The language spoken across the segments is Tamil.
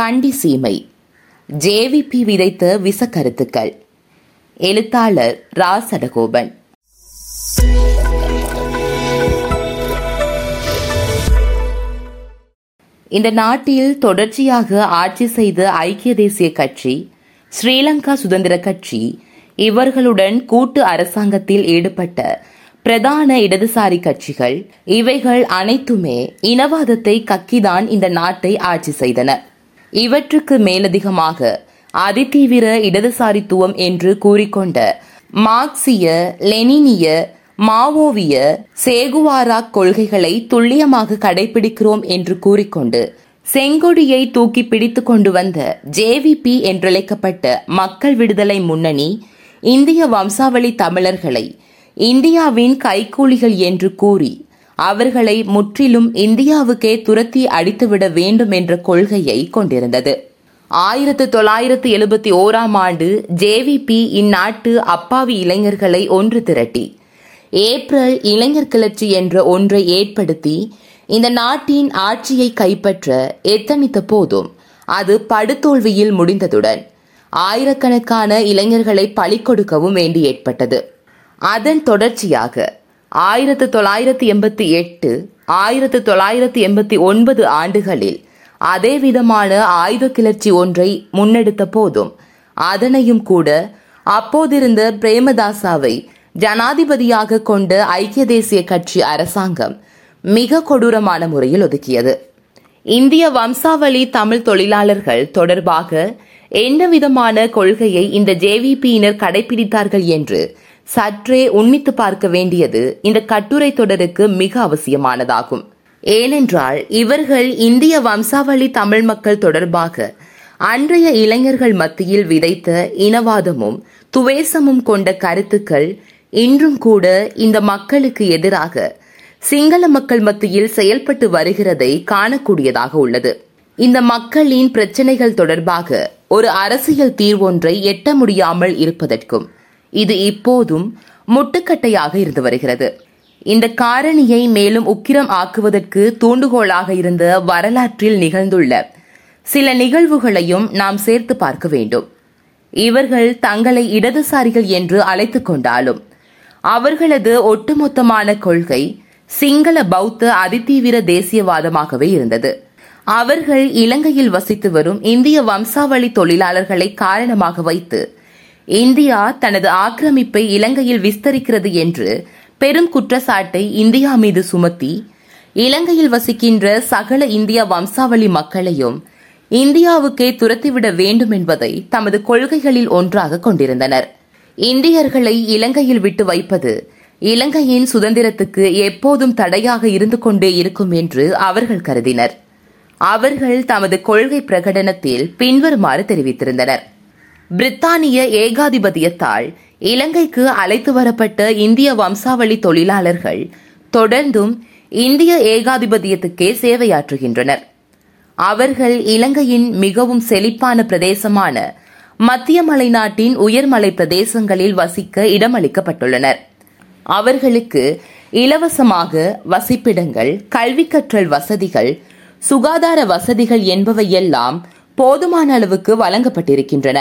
கண்டி சீமை ஜேவிபி விதைத்த விசக்கருத்துக்கள். எழுத்தாளர் ரா சடகோபன் இந்த நாட்டில் தொடர்ச்சியாக ஆட்சி செய்த ஐக்கிய தேசிய கட்சி ஸ்ரீலங்கா சுதந்திர கட்சி இவர்களுடன் கூட்டு அரசாங்கத்தில் ஈடுபட்ட பிரதான இடதுசாரி கட்சிகள் இவைகள் அனைத்துமே இனவாதத்தை கக்கிதான் இந்த நாட்டை ஆட்சி செய்தன. இவற்றுக்கு மேலதிகமாக அதிதீவிர இடதுசாரித்துவம் என்று கூறிக்கொண்ட மார்க்சிய லெனினிய மாவோவிய சேகுவாரா கொள்கைகளை துல்லியமாக கடைபிடிக்கிறோம் என்று கூறிக்கொண்டு செங்கொடியை தூக்கி பிடித்து கொண்டு வந்த ஜேவிபி என்றழைக்கப்பட்ட மக்கள் விடுதலை முன்னணி இந்திய வம்சாவளி தமிழர்களை இந்தியாவின் கைக்கூலிகள் என்று கூறி அவர்களை முற்றிலும் இந்தியாவுக்கே துரத்தி அடித்துவிட வேண்டும் என்ற கொள்கையை கொண்டிருந்தது. ஆயிரத்து தொள்ளாயிரத்து எழுபத்தி ஓராம் ஆண்டு ஜேவிபி இந்நாட்டு அப்பாவி இளைஞர்களை ஒன்று திரட்டி ஏப்ரல் இளைஞர் கிளர்ச்சி என்ற ஒன்றை ஏற்படுத்தி இந்த நாட்டின் ஆட்சியை கைப்பற்ற எத்தனித்த போதும் அது படுதோல்வியில் முடிந்ததுடன் ஆயிரக்கணக்கான இளைஞர்களை பழி கொடுக்கவும் வேண்டி ஏற்பட்டது. அதன் தொடர்ச்சியாக ஆயிரத்து தொள்ளாயிரத்து எண்பத்தி எட்டு ஆயிரத்து தொள்ளாயிரத்து எண்பத்தி ஒன்பது ஆண்டுகளில் அதே விதமான ஆயுத கிளர்ச்சி ஒன்றை முன்னெடுத்த போதும் அதனையும் கூட அப்போதிருந்த பிரேமதாசாவை ஜனாதிபதியாக கொண்ட ஐக்கிய தேசிய கட்சி அரசாங்கம் மிக கொடூரமான முறையில் ஒதுக்கியது. இந்திய வம்சாவளி தமிழ் தொழிலாளர்கள் தொடர்பாக என்ன விதமான கொள்கையை இந்த ஜேவிபியினர் கடைபிடித்தார்கள் என்று சற்றே உன்னித்து பார்க்க வேண்டியது இந்த கட்டுரை தொடருக்கு மிக அவசியமானதாகும். ஏனென்றால் இவர்கள் இந்திய வம்சாவளி தமிழ் மக்கள் தொடர்பாக அன்றைய இளைஞர்கள் மத்தியில் விதைத்த இனவாதமும் துவேசமும் கொண்ட கருத்துக்கள் இன்றும் கூட இந்த மக்களுக்கு எதிராக சிங்கள மக்கள் மத்தியில் செயல்பட்டு வருகிறதை காணக்கூடியதாக உள்ளது. இந்த மக்களின் பிரச்சனைகள் தொடர்பாக ஒரு அரசியல் தீர்வொன்றை எட்ட முடியாமல் இருப்பதற்கும் இது இப்போதும் முட்டுக்கட்டையாக இருந்து வருகிறது. இந்த காரணியை மேலும் உக்கிரம் ஆக்குவதற்கு தூண்டுகோலாக இருந்த வரலாற்றில் நிகழ்ந்துள்ள சில நிகழ்வுகளையும் நாம் சேர்த்து பார்க்க வேண்டும். இவர்கள் தங்களை இடதுசாரிகள் என்று அழைத்துக் கொண்டாலும் அவர்களது ஒட்டுமொத்தமான கொள்கை சிங்கள பௌத்த அதிதீவிர தேசியவாதமாகவே இருந்தது. அவர்கள் இலங்கையில் வசித்து வரும் இந்திய வம்சாவளி தொழிலாளர்களை காரணமாக வைத்து இந்தியா தனது ஆக்கிரமிப்பை இலங்கையில் விஸ்தரிக்கிறது என்று பெரும் குற்றச்சாட்டை இந்தியா மீது சுமத்தி இலங்கையில் வசிக்கின்ற சகல இந்திய வம்சாவளி மக்களையும் இந்தியாவுக்கே துரத்திவிட வேண்டும் என்பதை தமது கொள்கைகளில் ஒன்றாக கொண்டிருந்தனர். இந்தியர்களை இலங்கையில் விட்டு வைப்பது இலங்கையின் சுதந்திரத்துக்கு எப்போதும் தடையாக இருந்து கொண்டே இருக்கும் என்று அவர்கள் கருதினர். அவர்கள் தமது கொள்கை பிரகடனத்தில் பின்வருமாறு தெரிவித்திருந்தனர். பிரித்தானிய ஏகாதிபத்தியத்தால் இலங்கைக்கு அழைத்து வரப்பட்ட இந்திய வம்சாவளி தொழிலாளர்கள் தொடர்ந்தும் இந்திய ஏகாதிபத்தியத்துக்கே சேவையாற்றுகின்றனர். அவர்கள் இலங்கையின் மிகவும் செழிப்பான பிரதேசமான மத்திய மலைநாட்டின் உயர்மலை பிரதேசங்களில் வசிக்க இடமளிக்கப்பட்டுள்ளனர். அவர்களுக்கு இலவசமாக வசிப்பிடங்கள் கல்வி கற்றல் வசதிகள் சுகாதார வசதிகள் என்பவையெல்லாம் போதுமான அளவுக்கு வழங்கப்பட்டிருக்கின்றன.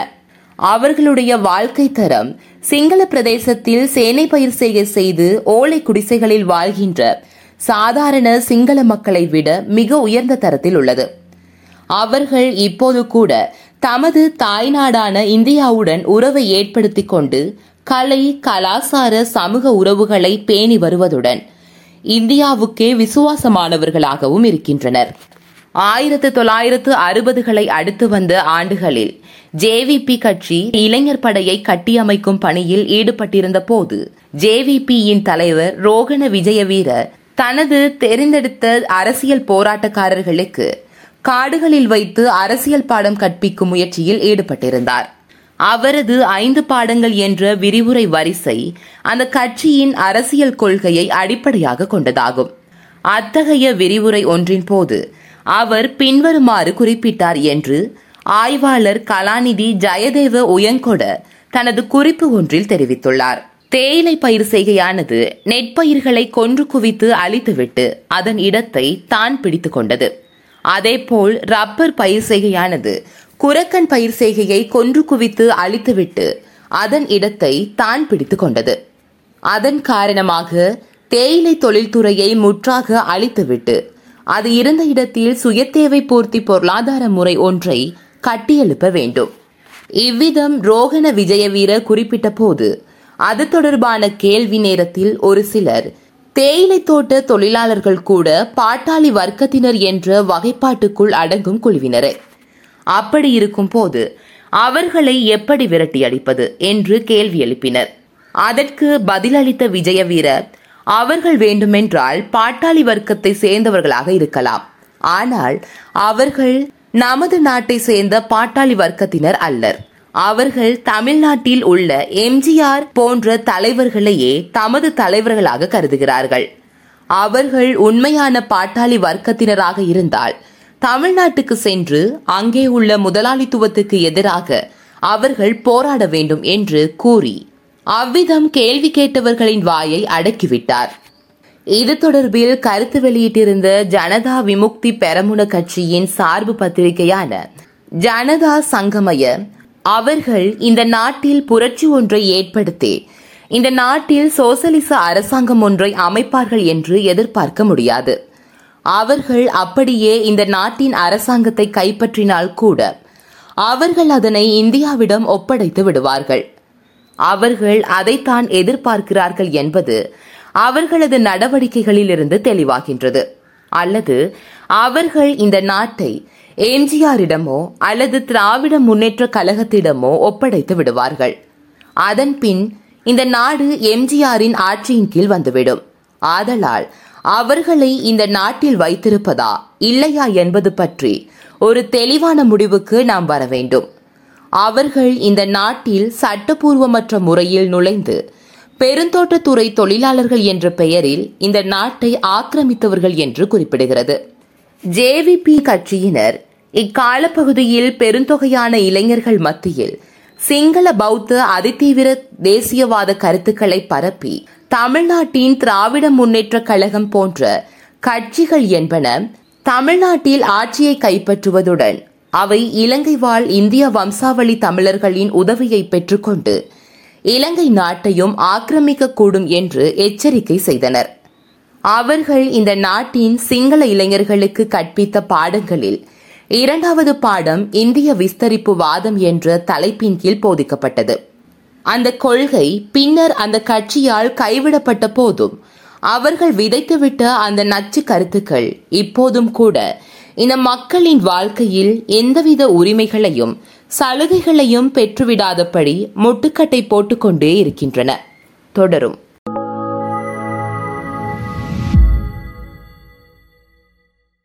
அவர்களுடைய வாழ்க்கை தரம் சிங்கள பிரதேசத்தில் சேனை பயிர் செய்கை செய்து ஓலை குடிசைகளில் வாழ்கின்ற சாதாரண சிங்கள மக்களை விட மிக உயர்ந்த தரத்தில் உள்ளது. அவர்கள் இப்போது கூட தமது தாய்நாடான இந்தியாவுடன் உறவை ஏற்படுத்திக் கொண்டு கலை கலாசார சமூக உறவுகளை பேணி வருவதுடன் இந்தியாவுக்கே விசுவாசமானவர்களாகவும் இருக்கின்றனர். ஆயிரத்து தொள்ளாயிரத்து அறுபதுகளை அடுத்து வந்த ஆண்டுகளில் ஜேவிபி கட்சி இளைஞர் படையை கட்டியமைக்கும் பணியில் ஈடுபட்டிருந்த போது ஜேவிபியின் தலைவர் ரோகண விஜயவீர தனது தெரிந்தெடுத்த அரசியல் போராட்டக்காரர்களுக்கு காடுகளில் வைத்து அரசியல் பாடம் கற்பிக்கும் முயற்சியில் ஈடுபட்டிருந்தார். அவரது ஐந்து பாடங்கள் என்ற விரிவுரை வரிசை அந்த கட்சியின் அரசியல் கொள்கையை அடிப்படையாக கொண்டதாகும். அத்தகைய விரிவுரை ஒன்றின் போது அவர் பின்வருமாறு குறிப்பிட்டார் என்று ஆய்வாளர் கலாநிதி ஜெயதேவ உயங்கொட தனது குறிப்பு ஒன்றில் தெரிவித்துள்ளார். தேயிலை பயிர் செய்கையானது நெற்பயிர்களை கொன்று குவித்து அழித்துவிட்டு அதன் இடத்தை தான் பிடித்து கொண்டது. அதேபோல் ரப்பர் பயிர் செய்கையானது குரக்கன் பயிர் செய்கையை கொன்று குவித்து அழித்துவிட்டு அதன் இடத்தை தான் பிடித்து கொண்டது. அதன் காரணமாக தேயிலை தொழில்துறையை முற்றாக அழித்துவிட்டு அது இருந்த இடத்தில் சுயத்தேவை பூர்த்தி பொருளாதார முறை ஒன்றை கட்டியெழுப்ப வேண்டும். இவ்விதம் ரோகண விஜயவீர குறிப்பிட்ட போது அது தொடர்பான கேள்வி நேரத்தில் ஒரு சிலர் தேயிலை தோட்ட தொழிலாளர்கள் கூட பாட்டாளி வர்க்கத்தினர் என்ற வகைப்பாட்டுக்குள் அடங்கும் குழுவினரே. அப்படி இருக்கும் போது அவர்களை எப்படி விரட்டி அடிப்பது என்று கேள்வி எழுப்பினர். அதற்கு பதிலளித்த விஜய வீரர் அவர்கள் வேண்டுமென்றால் பாட்டாளி வர்க்கத்தை சேர்ந்தவர்களாக இருக்கலாம். ஆனால் அவர்கள் நமது நாட்டை சேர்ந்த பாட்டாளி வர்க்கத்தினர் அல்லர். அவர்கள் தமிழ்நாட்டில் உள்ள எம்ஜிஆர் போன்ற தலைவர்களையே தமது தலைவர்களாக கருதுகிறார்கள். அவர்கள் உண்மையான பாட்டாளி வர்க்கத்தினராக இருந்தால் தமிழ்நாட்டுக்கு சென்று அங்கே உள்ள முதலாளித்துவத்துக்கு எதிராக அவர்கள் போராட வேண்டும் என்று கூறி அவ்விதம் கேள்வி கேட்டவர்களின் வாயை அடக்கிவிட்டார். இது தொடர்பில் கருத்து வெளியிட்டிருந்த ஜனதா விமுக்தி பெரமுன கட்சியின் சார்பு பத்திரிகையான ஜனதா சங்கமய அவர்கள் இந்த நாட்டில் புரட்சி ஒன்றை ஏற்படுத்தி இந்த நாட்டில் சோசலிச அரசாங்கம் ஒன்றை அமைப்பார்கள் என்று எதிர்பார்க்க முடியாது. அவர்கள் அப்படியே இந்த நாட்டின் அரசாங்கத்தை கைப்பற்றினால் கூட அவர்கள் அதனை இந்தியாவிடம் ஒப்படைத்து விடுவார்கள். அவர்கள் அதைத்தான் எதிர்பார்க்கிறார்கள் என்பது அவர்களது நடவடிக்கைகளிலிருந்து தெளிவாகின்றது. அல்லது அவர்கள் இந்த நாட்டை எம்ஜிஆரிடமோ அல்லது திராவிட முன்னேற்ற கழகத்திடமோ ஒப்படைத்து விடுவார்கள். அதன் பின் இந்த நாடு எம்ஜிஆரின் ஆட்சியின் கீழ் வந்துவிடும். ஆதலால் அவர்களை இந்த நாட்டில் வைத்திருப்பதா இல்லையா என்பது பற்றி ஒரு தெளிவான முடிவுக்கு நாம் வர வேண்டும். அவர்கள் இந்த நாட்டில் சட்டப்பூர்வமற்ற முறையில் நுழைந்து பெருந்தோட்டத்துறை தொழிலாளர்கள் என்ற பெயரில் இந்த நாட்டை ஆக்கிரமித்தவர்கள் என்று குறிப்பிடுகிறது. ஜேவிபி கட்சியினர் இக்காலப்பகுதியில் பெருந்தொகையான இளைஞர்கள் மத்தியில் சிங்கள பௌத்த அதிதீவிர தேசியவாத கருத்துக்களை பரப்பி தமிழ்நாட்டின் திராவிட முன்னேற்ற கழகம் போன்ற கட்சிகள் என்பன தமிழ்நாட்டில் ஆட்சியை கைப்பற்றுவதுடன் அவை இலங்கை வாழ் இந்திய வம்சாவளி தமிழர்களின் உதவியை பெற்றுக்கொண்டு இலங்கை நாட்டையும் ஆக்கிரமிக்கக்கூடும் என்று எச்சரிக்கை செய்தனர். அவர்கள் இந்த நாட்டின் சிங்கள இளைஞர்களுக்கு கற்பித்த பாடங்களில் இரண்டாவது பாடம் இந்திய விஸ்தரிப்பு வாதம் என்ற தலைப்பின் கீழ் போதிக்கப்பட்டது. அந்த கொள்கை பின்னர் அந்த கட்சியால் கைவிடப்பட்ட போதும் அவர்கள் விதைத்துவிட்ட அந்த நச்சு கருத்துக்கள் இப்போதும் கூட இந்த மக்களின் வாழ்க்கையில் எந்தவித உரிமைகளையும் சலுகைகளையும் பெற்றுவிடாதபடி முட்டுக்கட்டை போட்டுக்கொண்டே இருக்கின்றன. தொடரும்.